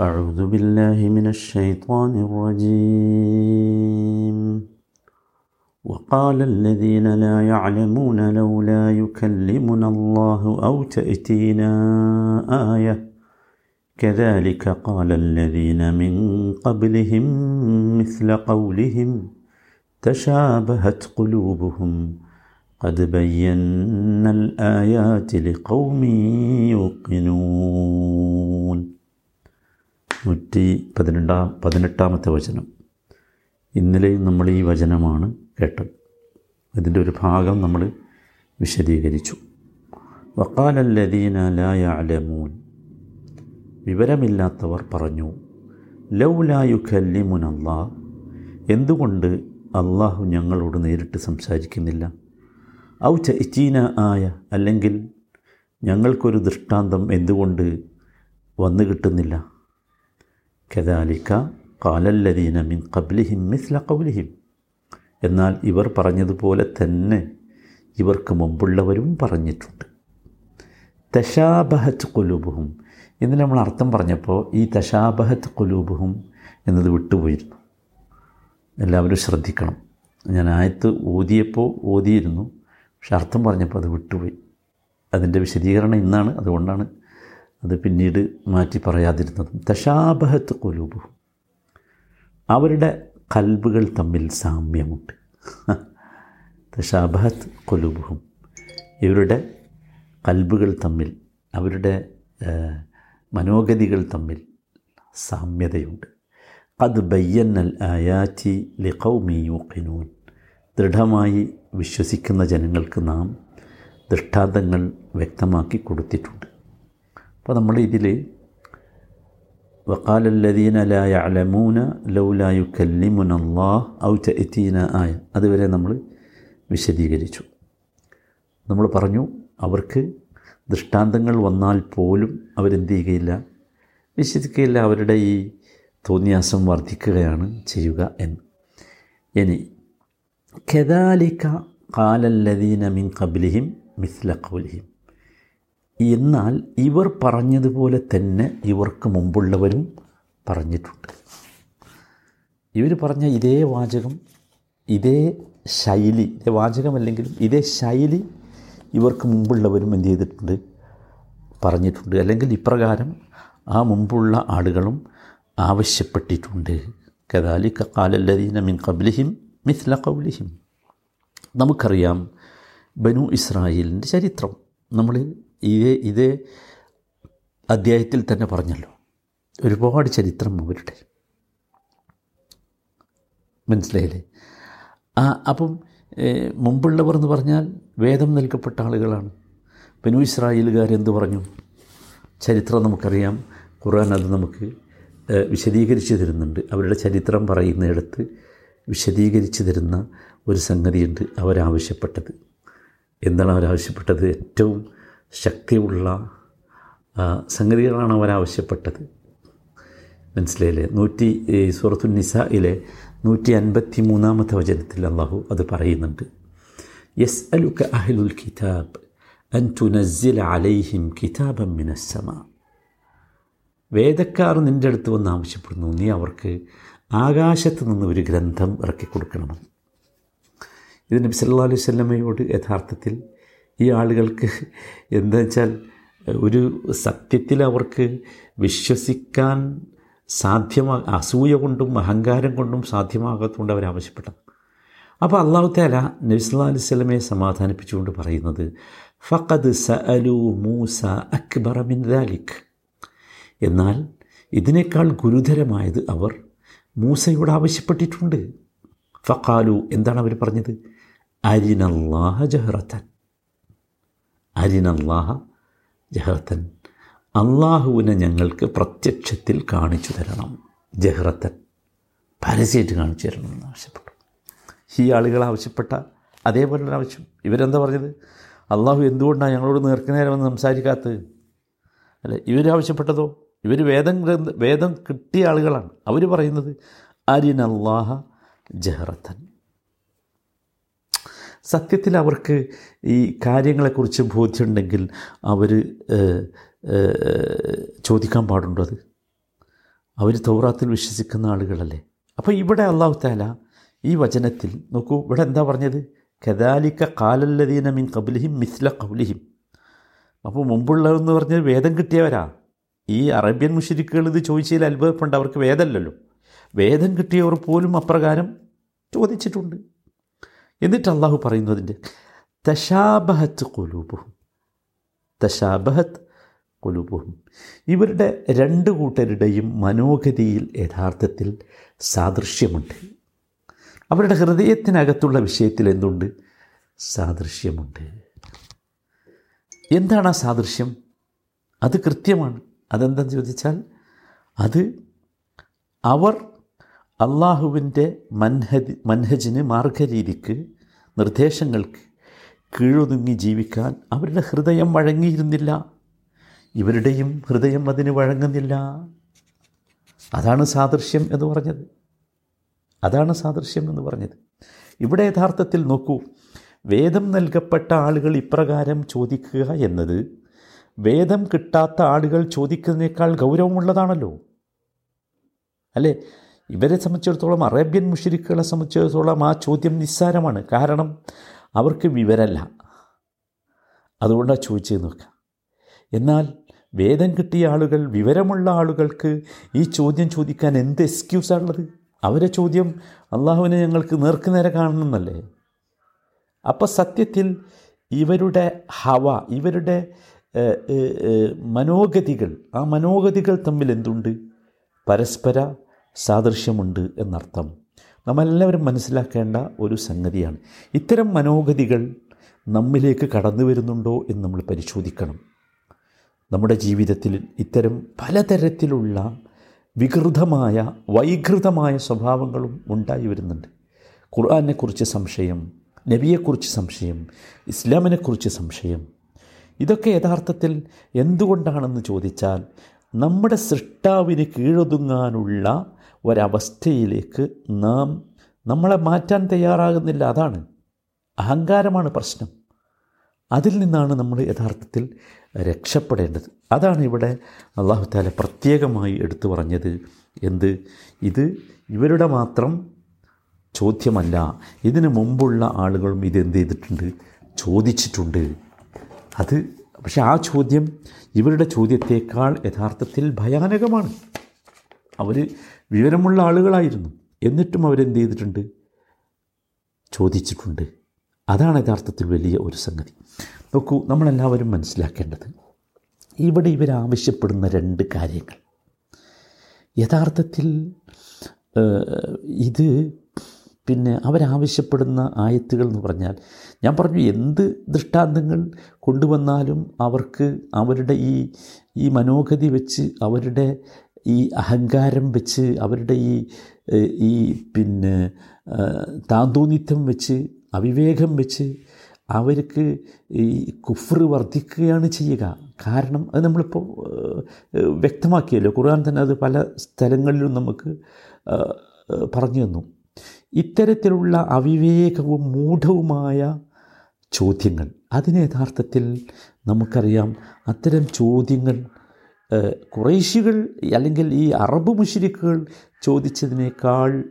أعوذ بالله من الشيطان الرجيم. وقال الذين لا يعلمون لولا يكلمنا الله أو تأتينا آية. كذلك قال الذين من قبلهم مثل قولهم تشابهت قلوبهم. قد بينا الآيات لقوم يوقنون. നൂറ്റി പതിനെണ്ടാം പതിനെട്ടാമത്തെ വചനം. ഇന്നലെയും നമ്മൾ ഈ വചനമാണ് കേട്ടത്. ഇതിന്റെ ഒരു ഭാഗം നമ്മൾ വിശദീകരിച്ചു. വക്കാലല്ലദീന വിവരമില്ലാത്തവർ പറഞ്ഞു ലൗലായു അള്ളാഹ് എന്തുകൊണ്ട് അള്ളാഹു ഞങ്ങളോട് നേരിട്ട് സംസാരിക്കുന്നില്ല? ഔ ചീന ആയ അല്ലെങ്കിൽ ഞങ്ങൾക്കൊരു ദൃഷ്ടാന്തം എന്തുകൊണ്ട് വന്നു കിട്ടുന്നില്ല കദാലിക്ക കാലല്ലദീന മിൻ കബ്ലിഹിം മിസ്ല കൗലിഹിം എന്നാൽ ഇവർ പറഞ്ഞതുപോലെ തന്നെ ഇവർക്ക് മുമ്പുള്ളവരും പറഞ്ഞിട്ടുണ്ട്. തശാബഹത്ത് കുലൂബുഹും ഇന്ന് നമ്മൾ അർത്ഥം പറഞ്ഞപ്പോൾ ഈ തശാബഹത്ത് കുലൂബുഹും എന്നത് വിട്ടുപോയിരുന്നു. എല്ലാവരും ശ്രദ്ധിക്കണം. ഞാൻ ആയത്ത് ഓതിയപ്പോൾ ഓതിയിരുന്നു. പക്ഷെ അർത്ഥം പറഞ്ഞപ്പോൾ അത് വിട്ടുപോയി. അതിന്റെ വിശദീകരണം ഇന്നാണ്. അതുകൊണ്ടാണ് അത് പിന്നീട് മാറ്റി പറയാതിരുന്നതും. ദശാബഹത്ത് കുലൂബുഹും അവരുടെ കൽബുകൾ തമ്മിൽ സാമ്യമുണ്ട്. ദശാബഹത്ത് കൊലൂബുഹും ഇവരുടെ കൽബുകൾ തമ്മിൽ അവരുടെ മനോഗതികൾ തമ്മിൽ സാമ്യതയുണ്ട്. അത് ബയ്യന്നൽ ആയാറ്റി ലിഖൗമി യൂഖിനൂൻ. ദൃഢമായി വിശ്വസിക്കുന്ന ജനങ്ങൾക്ക് നാം ദൃഷ്ടാന്തങ്ങൾ വ്യക്തമാക്കി കൊടുത്തിട്ടുണ്ട്. അപ്പോൾ നമ്മൾ ഇതിൽ വക്കാലല്ലദീന ലാ യഅലമൂന ലൗലാ യുക്കല്ലിമുന അല്ലാഹ് ഔ തഅതീന ആയ അതുവരെ നമ്മൾ വിശദീകരിച്ചു. നമ്മൾ പറഞ്ഞു അവർക്ക് ദൃഷ്ടാന്തങ്ങൾ വന്നാൽ പോലും അവരെന്ത് ചെയ്യുകയില്ല? വിശ്വസിക്കുകയില്ല. അവരുടെ ഈ തോന്നിയാസം വർദ്ധിക്കുകയാണ് ചെയ്യുക എന്ന്. ഇനി കെദാലിക്ക കാലല്ലദീന മിൻ കബിലിഹിം മിസ്ല കൗലിഹിം എന്നാൽ ഇവർ പറഞ്ഞതുപോലെ തന്നെ ഇവർക്ക് മുമ്പുള്ളവരും പറഞ്ഞിട്ടുണ്ട്. ഇവർ പറഞ്ഞ ഇതേ വാചകം ഇതേ ശൈലി ഇതേ വാചകമല്ലെങ്കിലും ഇതേ ശൈലി ഇവർക്ക് മുമ്പുള്ളവരും എന്ത് ചെയ്തിട്ടുണ്ട്? പറഞ്ഞിട്ടുണ്ട്. അല്ലെങ്കിൽ ഇപ്രകാരം ആ മുമ്പുള്ള ആളുകളും ആവശ്യപ്പെട്ടിട്ടുണ്ട്. കദാലി കാലല്ലദീന മിൻ കബ്ലിഹിം മിസ്ല കൗലിഹിം നമുക്കറിയാം ബനു ഇസ്രായേലിന്റെ ചരിത്രം. നമ്മൾ ഇതേ ഇതേ അദ്ധ്യായത്തിൽ തന്നെ പറഞ്ഞല്ലോ. ഒരുപാട് ചരിത്രം അവരുടെ. മനസ്സിലായില്ലേ? ആ അപ്പം മുമ്പുള്ളവർ എന്ന് പറഞ്ഞാൽ വേദം നൽകപ്പെട്ട ആളുകളാണ്. ബനു ഇസ്രായേലുകാരെന്ത് പറഞ്ഞു? ചരിത്രം നമുക്കറിയാം. ഖുർആൻ അത് നമുക്ക് വിശദീകരിച്ച് തരുന്നുണ്ട്. അവരുടെ ചരിത്രം പറയുന്നിടത്ത് വിശദീകരിച്ച് തരുന്ന ഒരു സംഗതിയുണ്ട് അവരാവശ്യപ്പെട്ടത്. എന്താണ് അവരാവശ്യപ്പെട്ടത്? ഏറ്റവും ശക്തിയുള്ള സംഗതികളാണ് അവരാവശ്യപ്പെട്ടത്. മനസ്സിലായില്ലേ? നൂറ്റി സൂറത്തു നിസയിലെ നൂറ്റി അൻപത്തി മൂന്നാമത്തെ വചനത്തിൽ അള്ളാഹു അത് പറയുന്നുണ്ട്. യെസ് അലുക്ക അഹ്ലുൽ കിതാബ് അൻ തുനസ്സിൽ അലൈഹിം കിതാബം മിനസ്സമ വേദക്കാർ നിന്റെ അടുത്ത് വന്ന് ആവശ്യപ്പെടുന്നു നീ അവർക്ക് ആകാശത്ത് നിന്ന് ഒരു ഗ്രന്ഥം ഇറക്കി കൊടുക്കണമെന്ന് ഇത് നബി സല്ലാ അലൈഹി സ്വല്ലമ്മയോട് യഥാർത്ഥത്തിൽ ഈ ആളുകൾക്ക് എന്താ വെച്ചാൽ ഒരു സത്യത്തിൽ അവർക്ക് വിശ്വസിക്കാൻ സാധ്യമാ അസൂയ കൊണ്ടും അഹങ്കാരം കൊണ്ടും സാധ്യമാകാത്തതുകൊണ്ട് അവർ ആവശ്യപ്പെട്ടത് അപ്പോൾ അള്ളാഹു താല നബി സല്ലാ അലൈഹി സ്വലമയെ സമാധാനിപ്പിച്ചുകൊണ്ട് പറയുന്നത് ഫഖദ് സഅലു മൂസ അക്ബർ മിൻ ദാലിക്. എന്നാൽ ഇതിനേക്കാൾ ഗുരുതരമായത് അവർ മൂസയോട് ആവശ്യപ്പെട്ടിട്ടുണ്ട്. ഫഖാലു എന്താണ് അവർ പറഞ്ഞത്? അരിനല്ലാഹ ജഹ്റത്തൻ. അരിനല്ലാഹ ജഹറത്തൻ. അള്ളാഹുവിനെ ഞങ്ങൾക്ക് പ്രത്യക്ഷത്തിൽ കാണിച്ചു തരണം. ജഹ്റത്തൻ. പരസ്യമായിട്ട് കാണിച്ചു തരണം എന്ന് ആവശ്യപ്പെട്ടു. ഈ ആളുകൾ ആവശ്യപ്പെട്ട അതേപോലുള്ള ആവശ്യം. ഇവരെന്താ പറഞ്ഞത്? അള്ളാഹു എന്തുകൊണ്ടാണ് ഞങ്ങളോട് നേർക്കുനേരം വന്ന് സംസാരിക്കാത്തത്? അല്ല ഇവരാവശ്യപ്പെട്ടതോ ഇവർ വേദം വേദം കിട്ടിയ ആളുകളാണ്. അവർ പറയുന്നത് അരിനല്ലാഹ ജഹ്റത്തൻ. സത്യത്തിൽ അവർക്ക് ഈ കാര്യങ്ങളെക്കുറിച്ച് ബോധ്യമുണ്ടെങ്കിൽ അവർ ചോദിക്കാൻ പാടുണ്ടോ അത്? അവർ തൗറാത്തിൽ വിശ്വസിക്കുന്ന ആളുകളല്ലേ. അപ്പോൾ ഇവിടെ അള്ളാഹു താല ഈ വചനത്തിൽ നോക്കൂ ഇവിടെ എന്താ പറഞ്ഞത്? കദാലിക്ക കാലല്ലദീന മിൻ കബുലിഹിം മിസ്ല കബുലിഹിം അപ്പോൾ മുമ്പുള്ളതെന്ന് പറഞ്ഞാൽ വേദം കിട്ടിയവരാ. ഈ അറേബ്യൻ മുഷരിക്കുകൾ ഇത് ചോദിച്ചതിൽ അത്ഭുതപ്പെട്ട് അവർക്ക് വേദമല്ലല്ലോ. വേദം കിട്ടിയവർ പോലും അപ്രകാരം ചോദിച്ചിട്ടുണ്ട്. എന്നിട്ട് അള്ളാഹു പറയുന്നതിന്റെ തശാബഹത്ത് കൊലൂപുഹും തശാബഹത്ത് കൊലൂപുഹും ഇവരുടെ രണ്ട് കൂട്ടരുടെയും മനോഗതിയിൽ യഥാർത്ഥത്തിൽ സാദൃശ്യമുണ്ട്. അവരുടെ ഹൃദയത്തിനകത്തുള്ള വിഷയത്തിൽ എന്തുണ്ട്? സാദൃശ്യമുണ്ട്. എന്താണ് ആ സാദൃശ്യം? അത് കൃത്യമാണ്. അതെന്താണെന്ന് ചോദിച്ചാൽ അത് അവർ അള്ളാഹുവിന്റെ മൻഹജ് മൻഹജിന് മാർഗരീതിക്ക് നിർദ്ദേശങ്ങൾക്ക് കീഴൊതുങ്ങി ജീവിക്കാൻ അവരുടെ ഹൃദയം വഴങ്ങിയിരുന്നില്ല. ഇവരുടെയും ഹൃദയം അതിന് വഴങ്ങുന്നില്ല. അതാണ് സാദൃശ്യം എന്ന് പറഞ്ഞത്. അതാണ് സാദൃശ്യം എന്ന് പറഞ്ഞത്. ഇവിടെ യഥാർത്ഥത്തിൽ നോക്കൂ. വേദം നൽകപ്പെട്ട ആളുകൾ ഇപ്രകാരം ചോദിക്കുക എന്നത് വേദം കിട്ടാത്ത ആളുകൾ ചോദിക്കുന്നതിനേക്കാൾ ഗൗരവമുള്ളതാണല്ലോ. അല്ലേ? ഇവരെ സംബന്ധിച്ചിടത്തോളം അറേബ്യൻ മുഷരിക്കുകളെ സംബന്ധിച്ചിടത്തോളം ആ ചോദ്യം നിസ്സാരമാണ്. കാരണം അവർക്ക് വിവരമല്ല അതുകൊണ്ടാണ് ചോദിച്ചത് നോക്കുക എന്നാൽ വേദം കിട്ടിയ ആളുകൾ വിവരമുള്ള ആളുകൾക്ക് ഈ ചോദ്യം ചോദിക്കാൻ എന്ത് എക്സ്ക്യൂസാണുള്ളത് അവരെ ചോദ്യം അള്ളാഹുവിനെ ഞങ്ങൾക്ക് നേർക്കുനേരെ കാണണമെന്നല്ലേ? അപ്പോൾ സത്യത്തിൽ ഇവരുടെ ഹവ ഇവരുടെ മനോഗതികൾ ആ മനോഗതികൾ തമ്മിൽ എന്തുണ്ട്? പരസ്പര സാദൃശ്യമുണ്ട് എന്നർത്ഥം. നമ്മളെല്ലാവരും മനസ്സിലാക്കേണ്ട ഒരു സംഗതിയാണ്. ഇത്തരം മനോഗതികൾ നമ്മിലേക്ക് കടന്നു വരുന്നുണ്ടോ എന്ന് നമ്മൾ പരിശോധിക്കണം. നമ്മുടെ ജീവിതത്തിൽ ഇത്തരം പലതരത്തിലുള്ള വികൃതമായ വൈകൃതമായ സ്വഭാവങ്ങളും ഉണ്ടായി വരുന്നുണ്ട്. ഖുർആാനെക്കുറിച്ച് സംശയം നബിയെക്കുറിച്ച് സംശയം ഇസ്ലാമിനെക്കുറിച്ച് സംശയം. ഇതൊക്കെ യഥാർത്ഥത്തിൽ എന്തുകൊണ്ടാണെന്ന് ചോദിച്ചാൽ നമ്മുടെ സൃഷ്ടാവിന് കീഴൊതുങ്ങാനുള്ള ഒരവസ്ഥയിലേക്ക് നാം നമ്മളെ മാറ്റാൻ തയ്യാറാകുന്നില്ല. അതാണ് അഹങ്കാരമാണ് പ്രശ്നം. അതിൽ നിന്നാണ് നമ്മൾ യഥാർത്ഥത്തിൽ രക്ഷപ്പെടേണ്ടത്. അതാണ് ഇവിടെ അള്ളാഹു താല പ്രത്യേകമായി എടുത്തു പറഞ്ഞത്. എന്ത്? ഇത് ഇവരുടെ മാത്രം ചോദ്യമല്ല. ഇതിനു മുമ്പുള്ള ആളുകളും ഇതെന്ത് ചെയ്തിട്ടുണ്ട്? ചോദിച്ചിട്ടുണ്ട്. അത് പക്ഷെ ആ ചോദ്യം ഇവരുടെ ചോദ്യത്തേക്കാൾ യഥാർത്ഥത്തിൽ ഭയാനകമാണ്. അവർ വിവരമുള്ള ആളുകളായിരുന്നു. എന്നിട്ടും അവരെന്ത് ചെയ്തിട്ടുണ്ട്? ചോദിച്ചിട്ടുണ്ട്. അതാണ് യഥാർത്ഥത്തിൽ വലിയ ഒരു സംഗതി. നോക്കൂ നമ്മളെല്ലാവരും മനസ്സിലാക്കേണ്ടത് ഇവിടെ ഇവരാവശ്യപ്പെടുന്ന രണ്ട് കാര്യങ്ങൾ. യഥാർത്ഥത്തിൽ ഇത് പിന്നെ അവരാവശ്യപ്പെടുന്ന ആയത്തുകൾ എന്ന് പറഞ്ഞാൽ ഞാൻ പറഞ്ഞു എന്ത് ദൃഷ്ടാന്തങ്ങൾ കൊണ്ടുവന്നാലും അവർക്ക് അവരുടെ ഈ ഈ മനോഗതി വെച്ച് അവരുടെ ഈ അഹങ്കാരം വെച്ച് അവരുടെ ഈ ഈ പിന്നെ താന്തോന്നിത്വം വെച്ച് അവിവേകം വെച്ച് അവർക്ക് ഈ കുഫർ വർദ്ധിക്കുകയാണ് ചെയ്യുക. കാരണം അത് നമ്മളിപ്പോൾ വ്യക്തമാക്കിയല്ലോ. ഖുർആൻ തന്നെ അത് പല സ്ഥലങ്ങളിലും നമുക്ക് പറഞ്ഞു തന്നു. ഇത്തരത്തിലുള്ള അവിവേകവും മൂഢവുമായ ചോദ്യങ്ങൾ അതിന് യഥാർത്ഥത്തിൽ നമുക്കറിയാം അത്തരം ചോദ്യങ്ങൾ കുറേശികൾ അല്ലെങ്കിൽ ഈ അറബ് മുഷിരിക്കുകൾ ചോദിച്ചതിനേക്കാൾ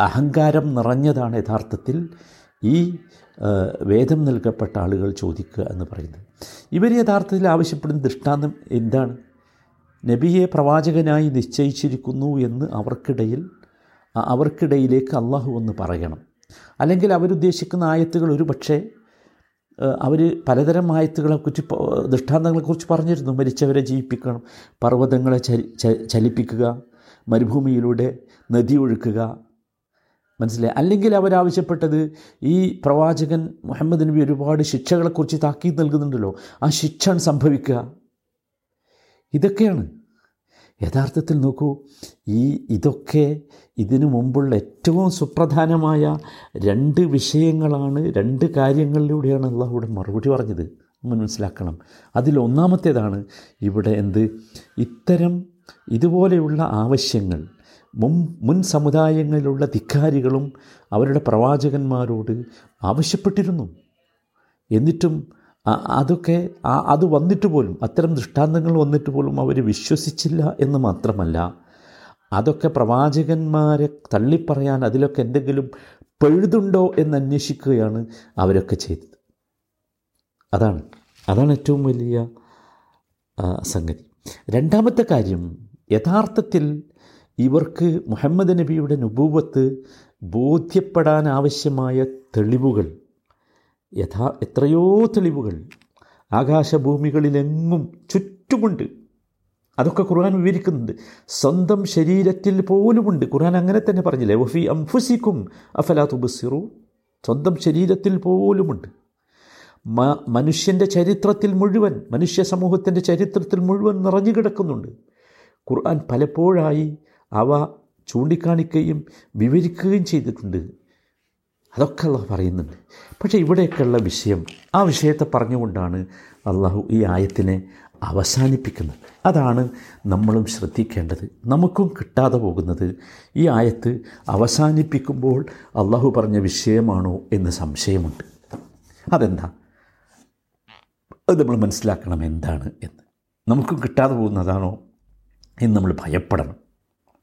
അഹങ്കാരം നിറഞ്ഞതാണ് യഥാർത്ഥത്തിൽ ഈ വേദം നൽകപ്പെട്ട ആളുകൾ ചോദിക്കുക എന്ന് പറയുന്നത്. ഇവർ യഥാർത്ഥത്തിൽ ആവശ്യപ്പെടുന്ന ദൃഷ്ടാന്തം എന്താണ്? നബിയെ പ്രവാചകനായി നിശ്ചയിച്ചിരിക്കുന്നു എന്ന് അവർക്കിടയിൽ അവർക്കിടയിലേക്ക് അള്ളാഹു ഒന്ന് പറയണം. അല്ലെങ്കിൽ അവരുദ്ദേശിക്കുന്ന ആയത്തുകൾ ഒരു പക്ഷേ അവർ പലതരം ആയത്തുകളെ കുറിച്ച് ദൃഷ്ടാന്തങ്ങളെക്കുറിച്ച് പറഞ്ഞിരുന്നു. മരിച്ചവരെ ജീവിപ്പിക്കണം പർവതങ്ങളെ ചലിപ്പിക്കുക മരുഭൂമിയിലൂടെ നദി ഒഴുക്കുക. മനസ്സിലായി? അല്ലെങ്കിൽ അവരാവശ്യപ്പെട്ടത് ഈ പ്രവാചകൻ മുഹമ്മദ് നബി ഒരുപാട് ശിക്ഷകളെക്കുറിച്ച് താക്കീത് നൽകുന്നുണ്ടല്ലോ. ആ ശിക്ഷ സംഭവിക്കുക. ഇതൊക്കെയാണ്. യഥാർത്ഥത്തിൽ നോക്കൂ ഈ ഇതൊക്കെ ഇതിനു മുമ്പുള്ള ഏറ്റവും സുപ്രധാനമായ രണ്ട് വിഷയങ്ങളാണ് രണ്ട് കാര്യങ്ങളിലൂടെയാണ് അള്ളാഹുവിടെ മറുപടി പറഞ്ഞത്. മനസ്സിലാക്കണം. അതിൽ ഒന്നാമത്തേതാണ് ഇവിടെ എന്ത്? ഇത്തരം ഇതുപോലെയുള്ള ആവശ്യങ്ങൾ മുൻ മുൻ സമുദായങ്ങളിലുള്ള ധിക്കാരികളും അവരുടെ പ്രവാചകന്മാരോട് ആവശ്യപ്പെട്ടിരുന്നു. എന്നിട്ടും അതൊക്കെ അത് വന്നിട്ട് പോലും അത്തരം ദൃഷ്ടാന്തങ്ങൾ വന്നിട്ട് പോലും അവർ വിശ്വസിച്ചില്ല എന്ന് മാത്രമല്ല അതൊക്കെ പ്രവാചകന്മാരെ തള്ളിപ്പറയാൻ അതിലൊക്കെ എന്തെങ്കിലും പഴുതുണ്ടോ എന്ന് അന്വേഷിക്കുകയാണ് അവരൊക്കെ ചെയ്തത്. അതാണ് അതാണ് ഏറ്റവും വലിയ സംഗതി. രണ്ടാമത്തെ കാര്യം യഥാർത്ഥത്തിൽ ഇവർക്ക് മുഹമ്മദ് നബിയുടെ നുപൂവത്ത് ബോധ്യപ്പെടാനാവശ്യമായ തെളിവുകൾ യഥാ എത്രയോ തെളിവുകൾ ആകാശഭൂമികളിലെങ്ങും ചുറ്റുമുണ്ട്. അതൊക്കെ ഖുർആൻ വിവരിക്കുന്നുണ്ട്. സ്വന്തം ശരീരത്തിൽ പോലുമുണ്ട്. ഖുർആൻ അങ്ങനെ തന്നെ പറഞ്ഞില്ലേ? വഫി അംഫുസിക്കും അഫലാ തുബസിറു. സ്വന്തം ശരീരത്തിൽ പോലുമുണ്ട്. മനുഷ്യന്റെ ചരിത്രത്തിൽ മുഴുവൻ മനുഷ്യ സമൂഹത്തിന്റെ ചരിത്രത്തിൽ മുഴുവൻ നിറഞ്ഞു കിടക്കുന്നുണ്ട്. ഖുർആൻ പലപ്പോഴായി അവ ചൂണ്ടിക്കാണിക്കുകയും വിവരിക്കുകയും ചെയ്തിട്ടുണ്ട്. അതൊക്കെ അള്ളാഹു പറയുന്നുണ്ട്. പക്ഷേ ഇവിടെയൊക്കെയുള്ള വിഷയം ആ വിഷയത്തെ പറഞ്ഞുകൊണ്ടാണ് അള്ളാഹു ഈ ആയത്തിനെ അവസാനിപ്പിക്കുന്നത്. അതാണ് നമ്മളും ശ്രദ്ധിക്കേണ്ടത് നമുക്കും കിട്ടാതെ പോകുന്നത്. ഈ ആയത്ത് അവസാനിപ്പിക്കുമ്പോൾ അള്ളാഹു പറഞ്ഞ വിഷയമാണോ എന്ന് സംശയമുണ്ട്. അതെന്താ? അത് നമ്മൾ മനസ്സിലാക്കണം എന്താണ് എന്ന്. നമുക്കും കിട്ടാതെ പോകുന്നതാണോ എന്ന് നമ്മൾ ഭയപ്പെടണം.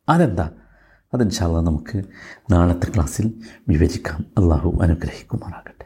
അതെന്താ? അതെൻഷാല്ല നമുക്ക് നാളത്തെ ക്ലാസ്സിൽ വിവരിക്കാം അള്ളാഹു അനുഗ്രഹിക്കുമാറാകട്ടെ.